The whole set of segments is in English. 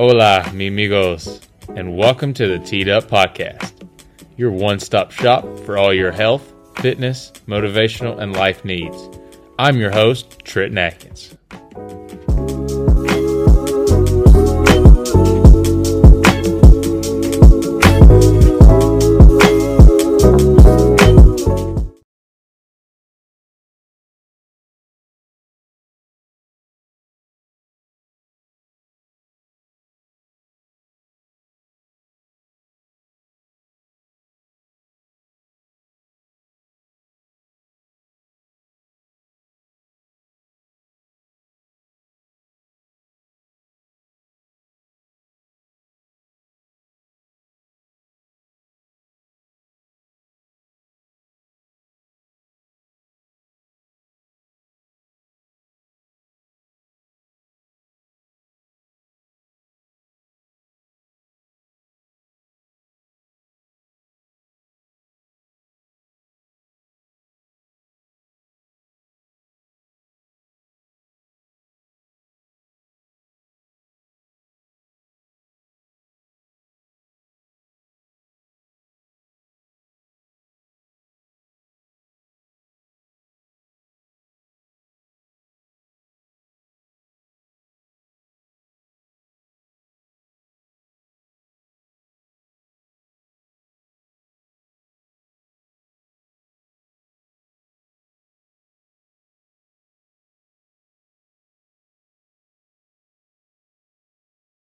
Hola, mi amigos, and welcome to the Teed Up Podcast, your one stop shop for all your health, fitness, motivational, and life needs. I'm your host, Trenton Adkins.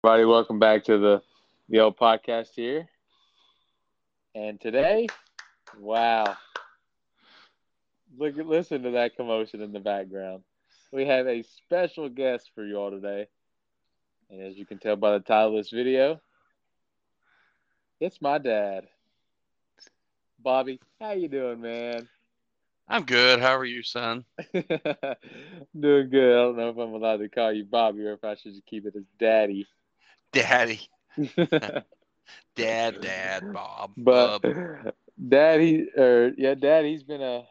Everybody, welcome back to the the old podcast here. And today, wow. Look listen to that commotion in the background. We have a special guest for you all today. And as you can tell by the title of this video, it's my dad. Bobby, how you doing, man? I'm good. How are you, son? doing good. I don't know if I'm allowed to call you Bobby or if I should just keep it as Daddy. Daddy. dad, dad, Bob. But Bub. Dad, he or yeah, Dad, he's been a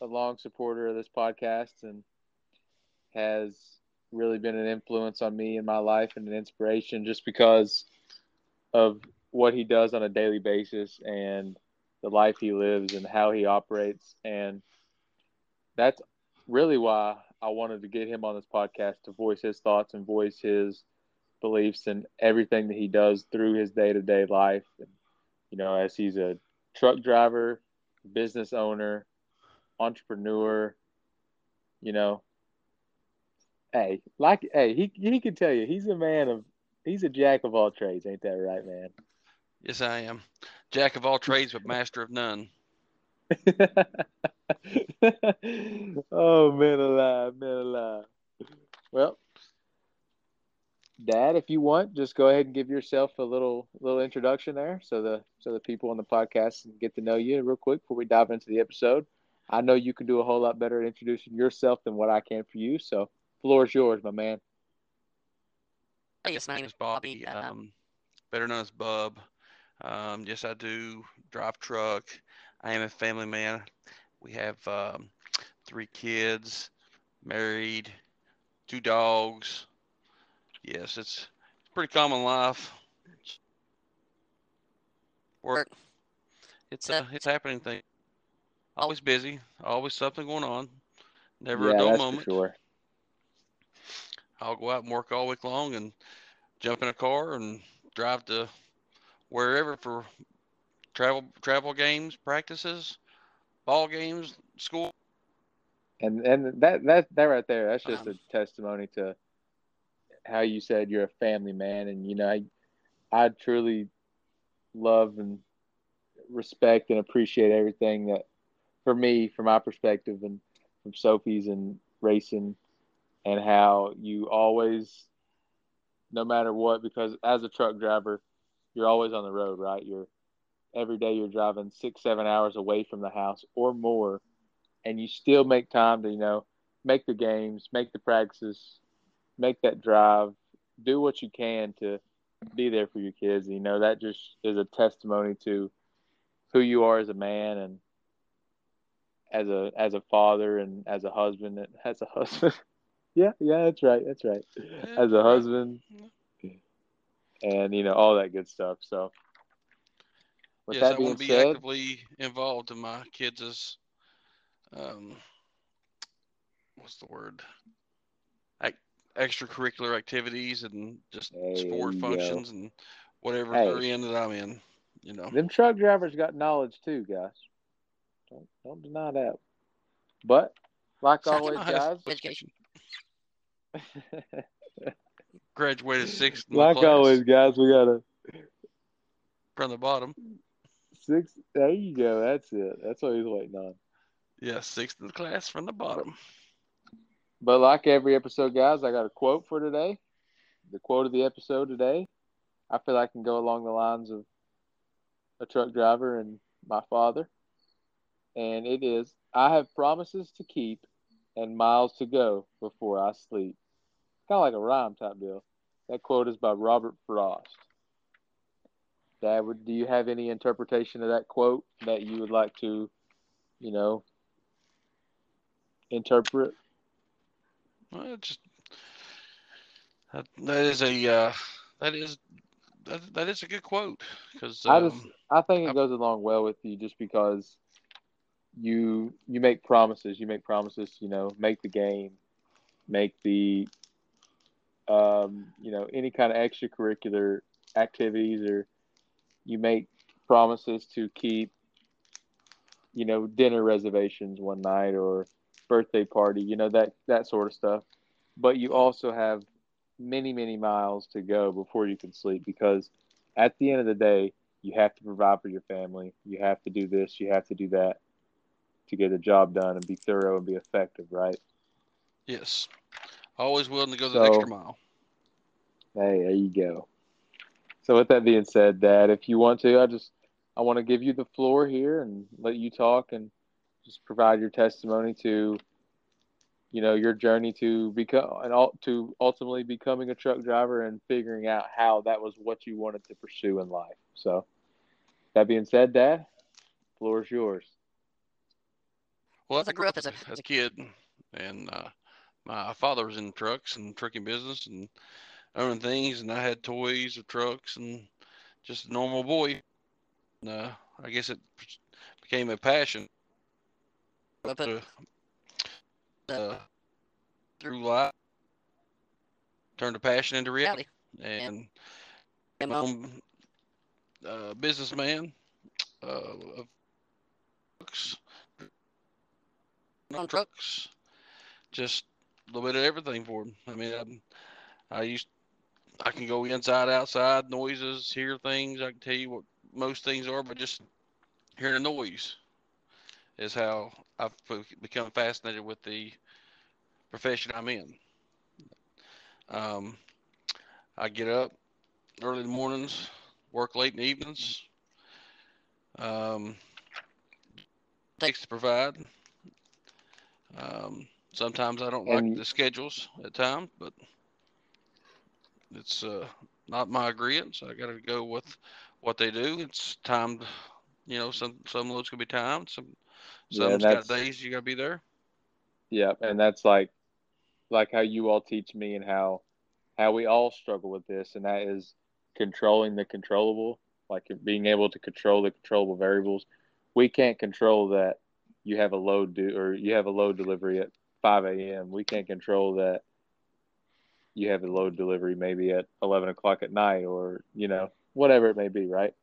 a long supporter of this podcast and has really been an influence on me in my life and an inspiration just because of what he does on a daily basis and the life he lives and how he operates and that's really why I wanted to get him on this podcast to voice his thoughts and voice his beliefs and everything that he does through his day to day life. And, you know, as he's a truck driver, business owner, entrepreneur, you know, hey, like, hey, he, he can tell you he's a man of, he's a jack of all trades. Ain't that right, man? Yes, I am. Jack of all trades, but master of none. oh man alive, man alive. Well, Dad, if you want, just go ahead and give yourself a little little introduction there, so the so the people on the podcast can get to know you real quick before we dive into the episode. I know you can do a whole lot better at introducing yourself than what I can for you. So, floor is yours, my man. Yes, my name is Bobby. Um, better known as Bub. Um, yes, I do drive truck. I am a family man. We have um, three kids, married, two dogs. Yes, it's it's pretty common life. Work. It's uh, it's happening thing. Always busy. Always something going on. Never yeah, a dull that's moment. for sure. I'll go out and work all week long and jump in a car and drive to wherever for travel travel games, practices, ball games, school. And and that that that right there, that's just Um, a testimony to how you said you're a family man, and you know, I I truly love and respect and appreciate everything that for me, from my perspective, and from Sophie's and racing, and how you always, no matter what, because as a truck driver, you're always on the road, right? You're every day you're driving six, seven hours away from the house or more, and you still make time to, you know, make the games, make the practices, make that drive, do what you can to be there for your kids. You know, that just is a testimony to who you are as a man and as a as a father and as a husband and as a husband. yeah, yeah, that's right. That's right. As a husband, and you know all that good stuff. So, with yes, I want to be said, actively involved in my kids' um, what's the word? Extracurricular activities and just sport functions and whatever hey, they're in that I'm in. You know, them truck drivers got knowledge too, guys. Don't don't deny that. But like always, guys. Education. Graduated sixth. like always, guys, we gotta from the bottom. Six. There you go. That's it. That's what he's waiting on. Yeah, sixth in the class from the bottom. But like every episode, guys, I got a quote for today. The quote of the episode today, I feel I can go along the lines of a truck driver and my father. And it is I have promises to keep and miles to go before I sleep. Kind of like a rhyme type deal. That quote is by Robert Frost. Dad, do you have any interpretation of that quote that you would like to, you know, interpret? Well, just that, that is a uh, that is that, that is a good quote because um, I just I think it I, goes along well with you just because you you make promises. You make promises you know make the game make the um, you know any kind of extracurricular activities or you make promises to keep you know dinner reservations one night or birthday party you know that that sort of stuff. But you also have many many miles to go before you can sleep because at the end of the day you have to provide for your family. You have to do this. You have to do that to get the job done and be thorough and be effective right? Yes. Always willing to go the extra mile. hey there you go. So with that being said, Dad, if you want to, I just I want to give you the floor here and let you talk and just provide your testimony to, you know, your journey to become and to ultimately becoming a truck driver and figuring out how that was what you wanted to pursue in life. So, that being said, Dad, floor is yours. Well, I grew up as a, as a kid, and uh, my father was in trucks and trucking business, and owning things, and I had toys of trucks and just a normal boy. And, uh, I guess it became a passion. But uh, uh, through life, turned a passion into reality, and I'm a uh, businessman uh, of trucks, on trucks, just a little bit of everything for him. I mean, I'm, I used I can go inside, outside, noises, hear things. I can tell you what most things are, but just hearing a noise is how I've become fascinated with the profession I'm in. Um, I get up early in the mornings, work late in the evenings. Um, takes to provide. Um, sometimes I don't and, like the schedules at times, but it's uh, not my agreement, so I got to go with what they do. It's timed, you know, some some loads can be timed, some some's yeah, got days you got to be there. Yeah, and that's like like how you all teach me and how how we all struggle with this, and that is controlling the controllable, like being able to control the controllable variables. We can't control that you have a load do or you have a load delivery at 5 a.m. We can't control that you have a load delivery maybe at 11 o'clock at night or you know whatever it may be right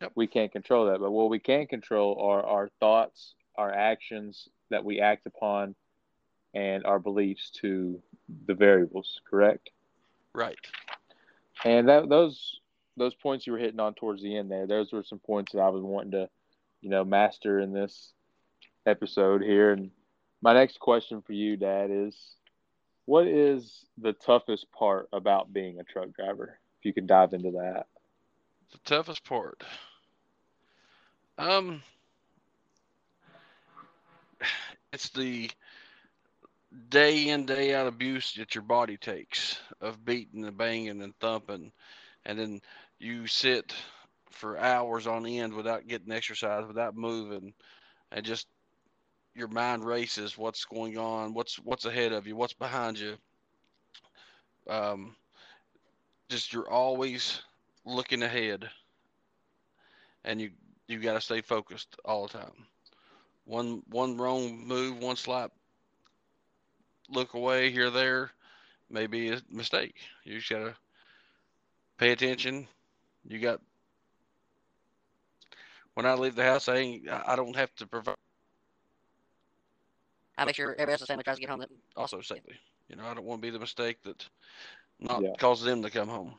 yep. we can't control that but what we can control are our thoughts our actions that we act upon and our beliefs to the variables correct right and that those those points you were hitting on towards the end there those were some points that i was wanting to you know master in this episode here and my next question for you dad is what is the toughest part about being a truck driver? If you can dive into that. The toughest part. Um it's the day in day out abuse that your body takes of beating and banging and thumping and then you sit for hours on end without getting exercise without moving and just your mind races what's going on what's what's ahead of you what's behind you um, just you're always looking ahead, and you you got to stay focused all the time. One one wrong move, one slight look away here there, may be a mistake. You just got to pay attention. You got when I leave the house, I ain't, I don't have to provide. I make sure everybody else in the family tries to get home. That also safely. You know, I don't want to be the mistake that not Yeah. causes them to come home.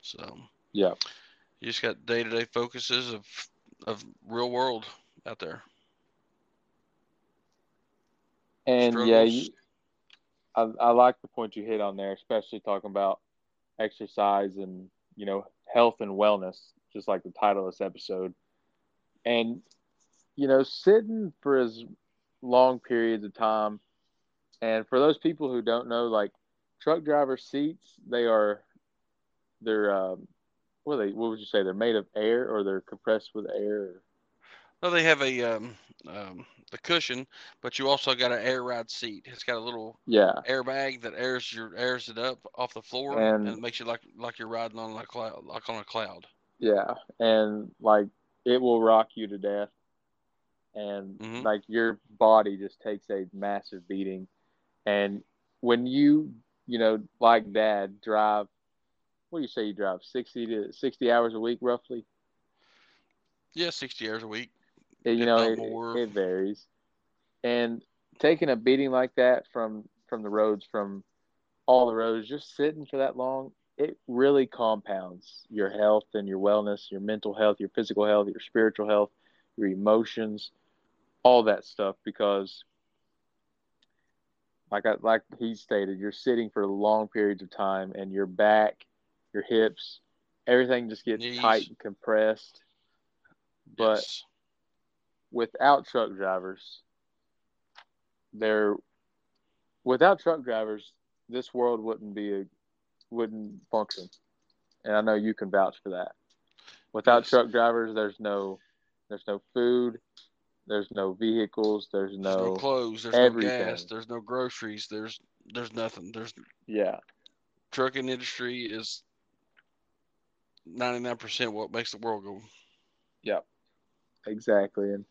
So Yeah. you just got day to day focuses of of real world out there. And yeah, you, I, I like the point you hit on there, especially talking about exercise and you know health and wellness, just like the title of this episode. And you know, sitting for as long periods of time, and for those people who don't know, like truck driver seats, they are they're um, what they? What would you say? They're made of air, or they're compressed with air? No, they have a um, um, the cushion, but you also got an air ride seat. It's got a little Yeah, airbag that airs your airs it up off the floor And- and, it makes you like like you're riding on a cloud, like on a cloud. Yeah, and like it will rock you to death, and Mhm. like your body just takes a massive beating. And when you, you know, like Dad, drive, what do you say you drive sixty to sixty hours a week, roughly? Yeah, sixty hours a week. Yeah, you know, it, it varies. And taking a beating like that from from the roads, from all the roads, just sitting for that long, it really compounds your health and your wellness, your mental health, your physical health, your spiritual health, your emotions, all that stuff. Because, like I, like he stated, you're sitting for long periods of time, and your back, your hips, everything just gets Knees. tight and compressed. But Yes. without truck drivers, there without truck drivers, this world wouldn't be a wouldn't function. And I know you can vouch for that. Without Yes. truck drivers, there's no there's no food, there's no vehicles, there's There's no no clothes. There's everything. no gas. There's no groceries. There's there's nothing. There's yeah, trucking industry is ninety nine percent what makes the world go. Yep. Exactly. And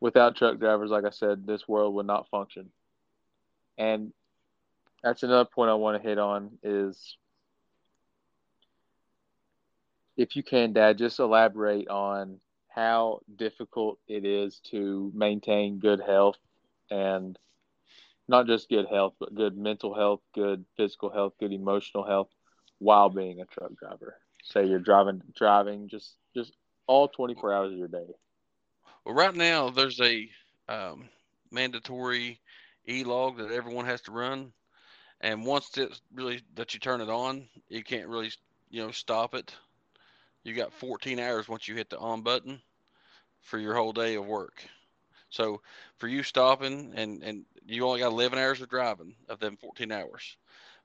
without truck drivers, like I said, this world would not function. And that's another point I want to hit on is if you can, Dad, just elaborate on how difficult it is to maintain good health and not just good health, but good mental health, good physical health, good emotional health while being a truck driver. Say you're driving driving just just all 24 hours of your day. Well, right now there's a um, mandatory e-log that everyone has to run, and once it's really that you turn it on, you can't really you know stop it. You got 14 hours once you hit the on button for your whole day of work. So for you stopping and and you only got 11 hours of driving of them 14 hours.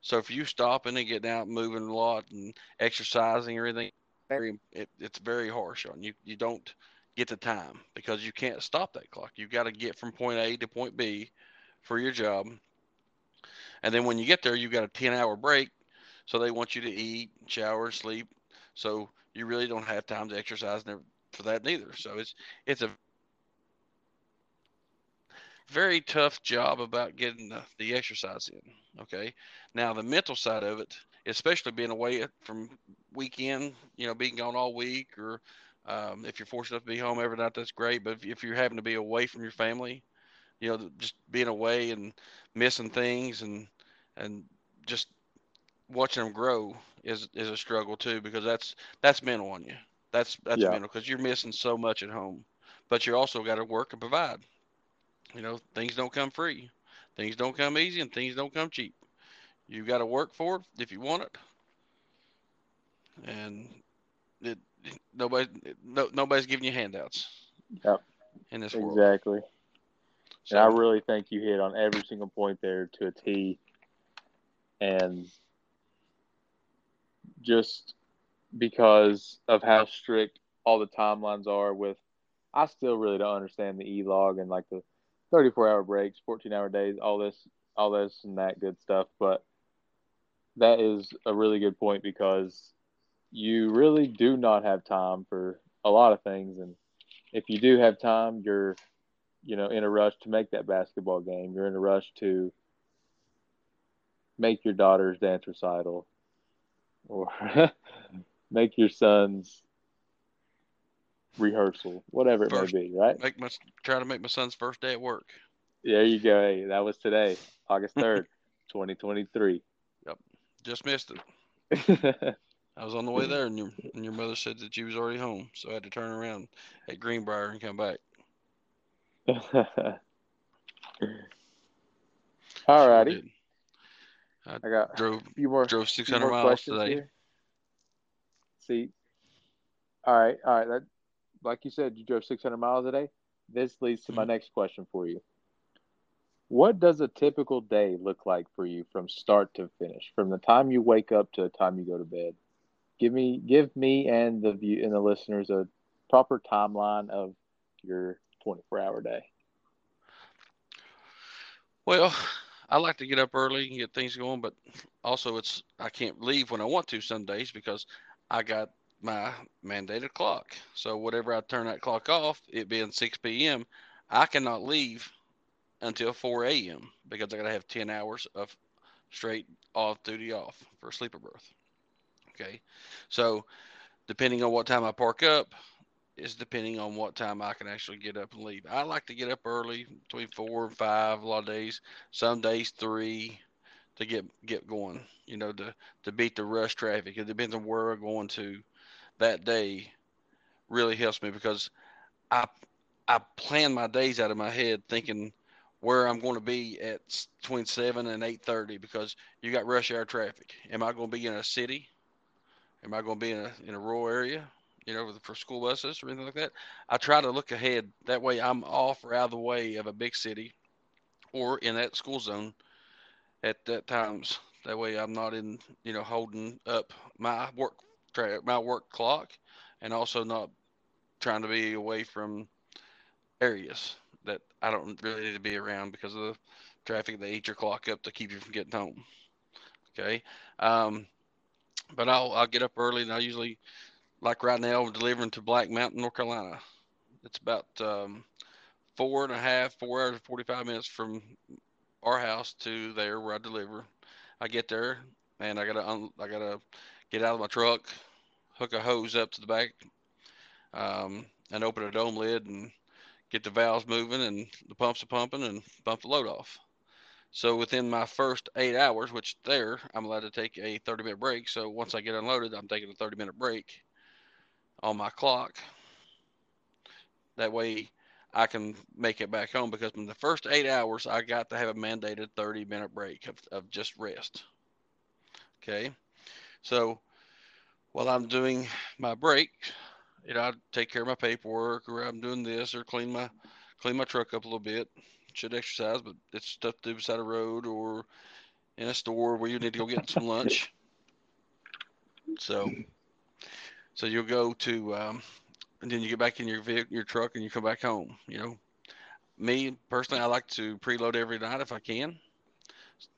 So if you stopping and getting out, moving a lot, and exercising or anything, very it, it's very harsh on you. You don't get the time because you can't stop that clock. You've got to get from point A to point B for your job. And then when you get there, you've got a 10 hour break. So they want you to eat, shower, sleep. So you really don't have time to exercise for that neither. So it's it's a very tough job about getting the, the exercise in. Okay. Now the mental side of it, especially being away from weekend, you know, being gone all week or um, if you're fortunate enough to be home every night, that's great. But if, if you're having to be away from your family, you know, just being away and missing things and and just watching them grow is is a struggle too because that's that's mental on you. That's that's Yeah. mental because you're missing so much at home, but you also got to work and provide. You know, things don't come free, things don't come easy, and things don't come cheap. You've got to work for it if you want it, and it nobody no, nobody's giving you handouts. Yep. In this world. Exactly. So, And I really think you hit on every single point there to a T. And just because of how strict all the timelines are with I still really don't understand the E log and like the 34 hour breaks, 14 hour days, all this, all this and that good stuff. But that is a really good point because you really do not have time for a lot of things, and if you do have time, you're you know in a rush to make that basketball game. You're in a rush to make your daughter's dance recital or make your son's rehearsal, whatever it First- may be, right? Make my try to make my son's first day at work. There you go. Hey, that was today, August 3rd, 2023. Yep, Just missed it. I was on the way there, and your and your mother said that you was already home, so I had to turn around at Greenbrier and come back. All righty. did. I got drove a few more, drove six hundred miles today. here. See, all right, all right. That, like you said, you drove 600 miles a day. This leads to my Mhm. next question for you. What does a typical day look like for you from start to finish, from the time you wake up to the time you go to bed? Give me, give me, and the view and the listeners a proper timeline of your 24 hour day. Well, I like to get up early and get things going, but also it's I can't leave when I want to some days because I got my mandated clock. So whatever I turn that clock off, it being 6 p.m., I cannot leave until 4 a.m. because I got to have 10 hours of straight off duty off for sleeper berth. Okay, so depending on what time I park up is depending on what time I can actually get up and leave. I like to get up early, between four and five. A lot of days, some days three, to get get going. You know, to to beat the rush traffic. It depends on where I'm going to that day. Really helps me because I I plan my days out of my head thinking where I'm going to be at between seven and eight thirty because you got rush hour traffic. Am I going to be in a city? Am I going to be in a in a rural area? You know, for school buses or anything like that. I try to look ahead. That way, I'm off or out of the way of a big city, or in that school zone at that times. That way, I'm not in you know holding up my work my work clock, and also not trying to be away from areas that I don't really need to be around because of the traffic. They eat your clock up to keep you from getting home. Okay, um, but I'll I'll get up early, and I usually like right now I'm delivering to Black Mountain, North Carolina. It's about um, four and a half, four hours and 45 minutes from our house to there where I deliver. I get there and I gotta I gotta get out of my truck, hook a hose up to the back, um, and open a dome lid and get the valves moving and the pumps are pumping and bump the load off. So within my first eight hours, which there I'm allowed to take a 30 minute break. So once I get unloaded, I'm taking a 30 minute break on my clock. That way I can make it back home because in the first eight hours, I got to have a mandated 30 minute break of, of just rest. Okay. So while I'm doing my break, you know, I take care of my paperwork or I'm doing this or clean my clean my truck up a little bit. Should exercise, but it's stuff to do beside a road or in a store where you need to go get some lunch. So so you'll go to, um, and then you get back in your vehicle, your truck, and you come back home. You know, me personally, I like to preload every night if I can.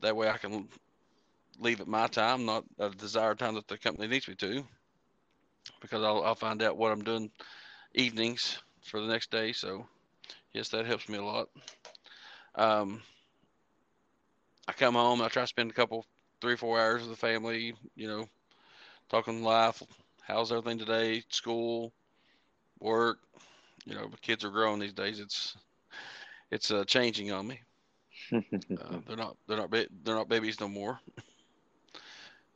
That way, I can leave at my time, not a desired time that the company needs me to, because I'll I'll find out what I'm doing evenings for the next day. So, yes, that helps me a lot. Um, I come home, I try to spend a couple, three, four hours with the family. You know, talking life, how's everything today, school, work. You know, the kids are growing these days. It's it's uh, changing on me. Uh, they're not they're not ba- they're not babies no more.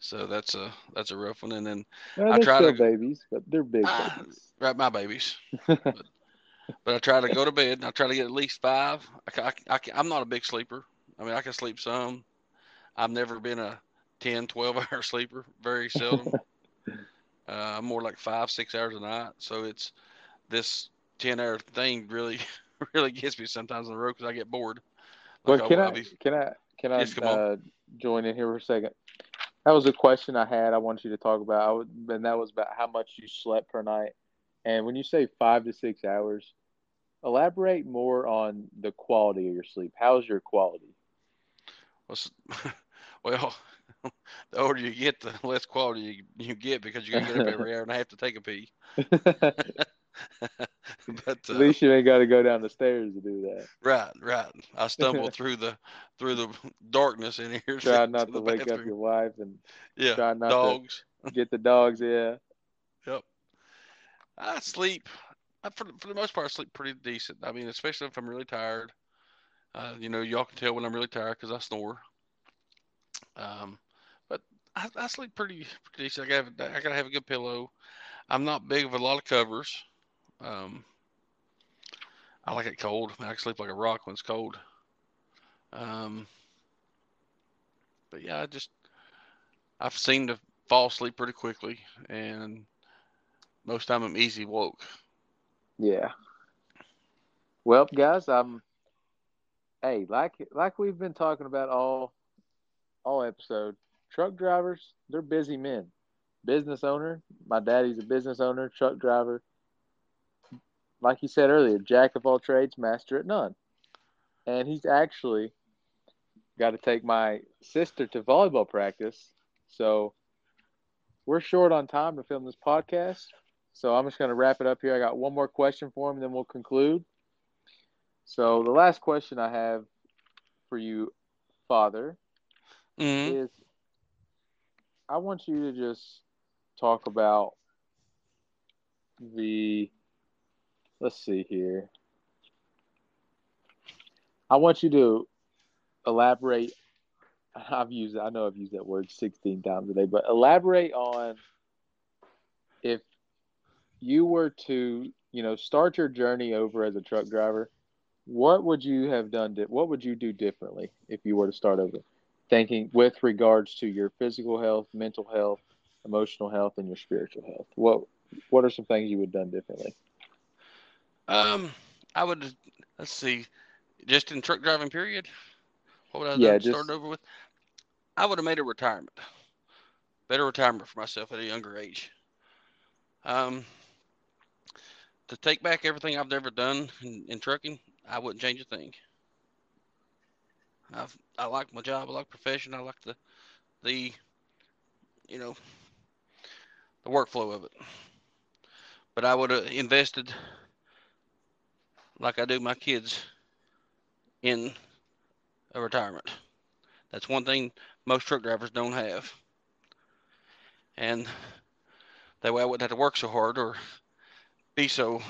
So that's a that's a rough one. And then Well, I try to- babies, but they're big Ah, right, my babies. but, but I try to go to bed. And I try to get at least five. I, I, I can, I'm not a big sleeper. I mean, I can sleep some. I've never been a 10, 12 hour sleeper. Very seldom. uh, I'm more like five, six hours a night. So it's this 10 hour thing really, really gets me sometimes on the road because I get bored. Like But can I'll- I be- can I can I Yes, uh, join in here for a second? That was a question I had. I want you to talk about, I would, and that was about how much you slept per night. And when you say five to six hours, elaborate more on the quality of your sleep. How's your quality? Well, well, the older you get, the less quality you, you get because you got to get up every hour and a half to take a pee. At but uh, least you ain't got to go down the stairs to do that. right, right. I stumble through the through the darkness in here. Try not to the wake up your wife and yeah try not to- dogs. get the dogs. Yeah. Yep. I sleep. I, for, for the most part, I sleep pretty decent. I mean, especially if I'm really tired. Uh, you know, y'all can tell when I'm really tired because I snore. Um, but I, I sleep pretty, pretty decent. I gotta, I gotta have a good pillow. I'm not big of a lot of covers. Um, I like it cold. I, mean, I sleep like a rock when it's cold. Um, but yeah, I just I've seemed to fall asleep pretty quickly, and most time I'm easy woke. Yeah. Well, guys, I'm. Hey, like like we've been talking about all all episode, truck drivers they're busy men. Business owner, my daddy's a business owner, truck driver. Like you said earlier, jack of all trades, master at none. And he's actually got to take my sister to volleyball practice. So we're short on time to film this podcast. So I'm just going to wrap it up here. I got one more question for him, and then we'll conclude. So the last question I have for you, Father, Mm-hmm. is I want you to just talk about the. Let's see here. I want you to elaborate. I've used. I know I've used that word 16 times a day, but elaborate on if you were to, you know, start your journey over as a truck driver. What would you have done? Di- what would you do differently if you were to start over? Thinking with regards to your physical health, mental health, emotional health, and your spiritual health. What What are some things you would have done differently? Um, I would let's see, just in truck driving period. What would I Yeah, just- start over with? I would have made a retirement, better retirement for myself at a younger age. Um, to take back everything I've ever done in, in trucking, I wouldn't change a thing. I've, I like my job. I like profession. I like the, the, you know, the workflow of it. But I would have invested like I do my kids in a retirement. That's one thing most truck drivers don't have. And that way I wouldn't have to work so hard or be so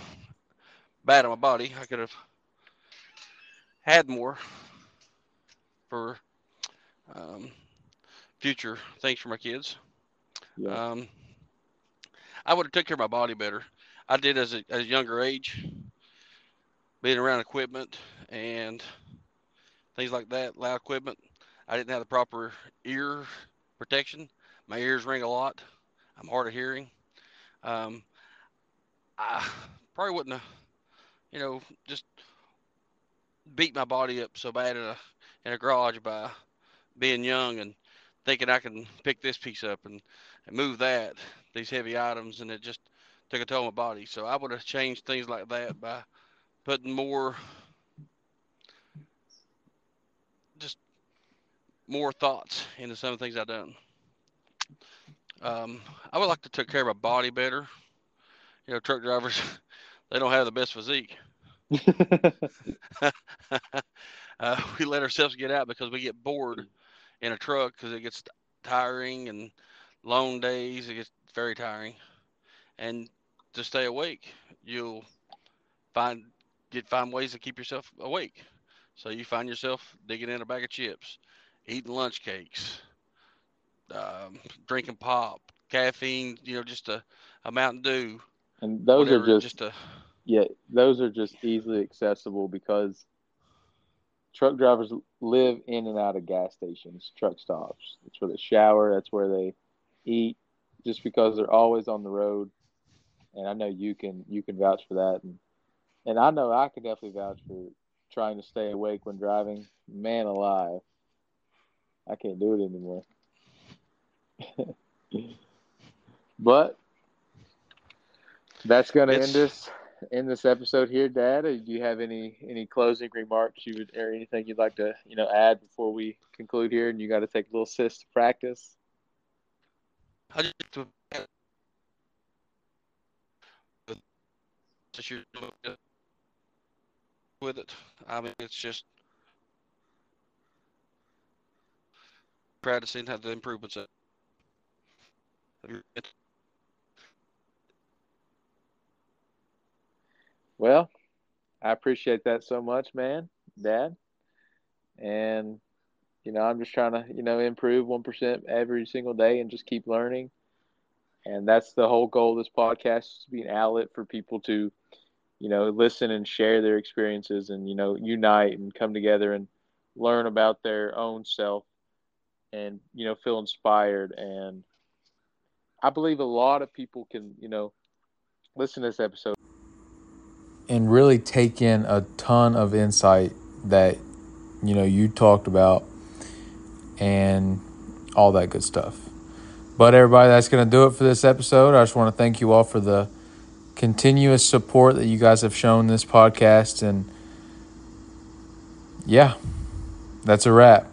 bad on my body. I could have had more for um, future things for my kids. Yeah. Um, I would have took care of my body better. I did as a, as a younger age, being around equipment and things like that, loud equipment. I didn't have the proper ear protection. My ears ring a lot. I'm hard of hearing. Um, I probably wouldn't have, you know, just beat my body up so bad in a in a garage by being young and thinking I can pick this piece up and, and move that, these heavy items, and it just took a toll on my body. So I would have changed things like that by putting more, just more thoughts into some of the things I've done. Um, I would like to take care of my body better. You know, truck drivers, they don't have the best physique. uh, we let ourselves get out because we get bored in a truck because it gets tiring and long days. It gets very tiring. And to stay awake, you'll find get find ways to keep yourself awake. So you find yourself digging in a bag of chips, eating lunch cakes, um, drinking pop, caffeine. You know, just a, a Mountain Dew. and those whatever, are just just a Yeah, those are just easily accessible because truck drivers live in and out of gas stations, truck stops. That's where they shower, that's where they eat, just because they're always on the road. And I know you can you can vouch for that and and I know I can definitely vouch for trying to stay awake when driving. Man alive. I can't do it anymore. but that's gonna It's- end us end this episode here, Dad. Uh, do you have any any closing remarks you would or anything you'd like to you know add before we conclude here? And you got to take a little sis to practice. I just with it. I mean, it's just practicing how the improvements. Well, I appreciate that so much, man, Dad. And you know, I'm just trying to, you know, improve 1% every single day and just keep learning. And that's the whole goal of this podcast is to be an outlet for people to, you know, listen and share their experiences and, you know, unite and come together and learn about their own self and, you know, feel inspired. And I believe a lot of people can, you know, listen to this episode and really take in a ton of insight that you know you talked about and all that good stuff. But everybody, that's going to do it for this episode. I just want to thank you all for the continuous support that you guys have shown this podcast and yeah, that's a wrap.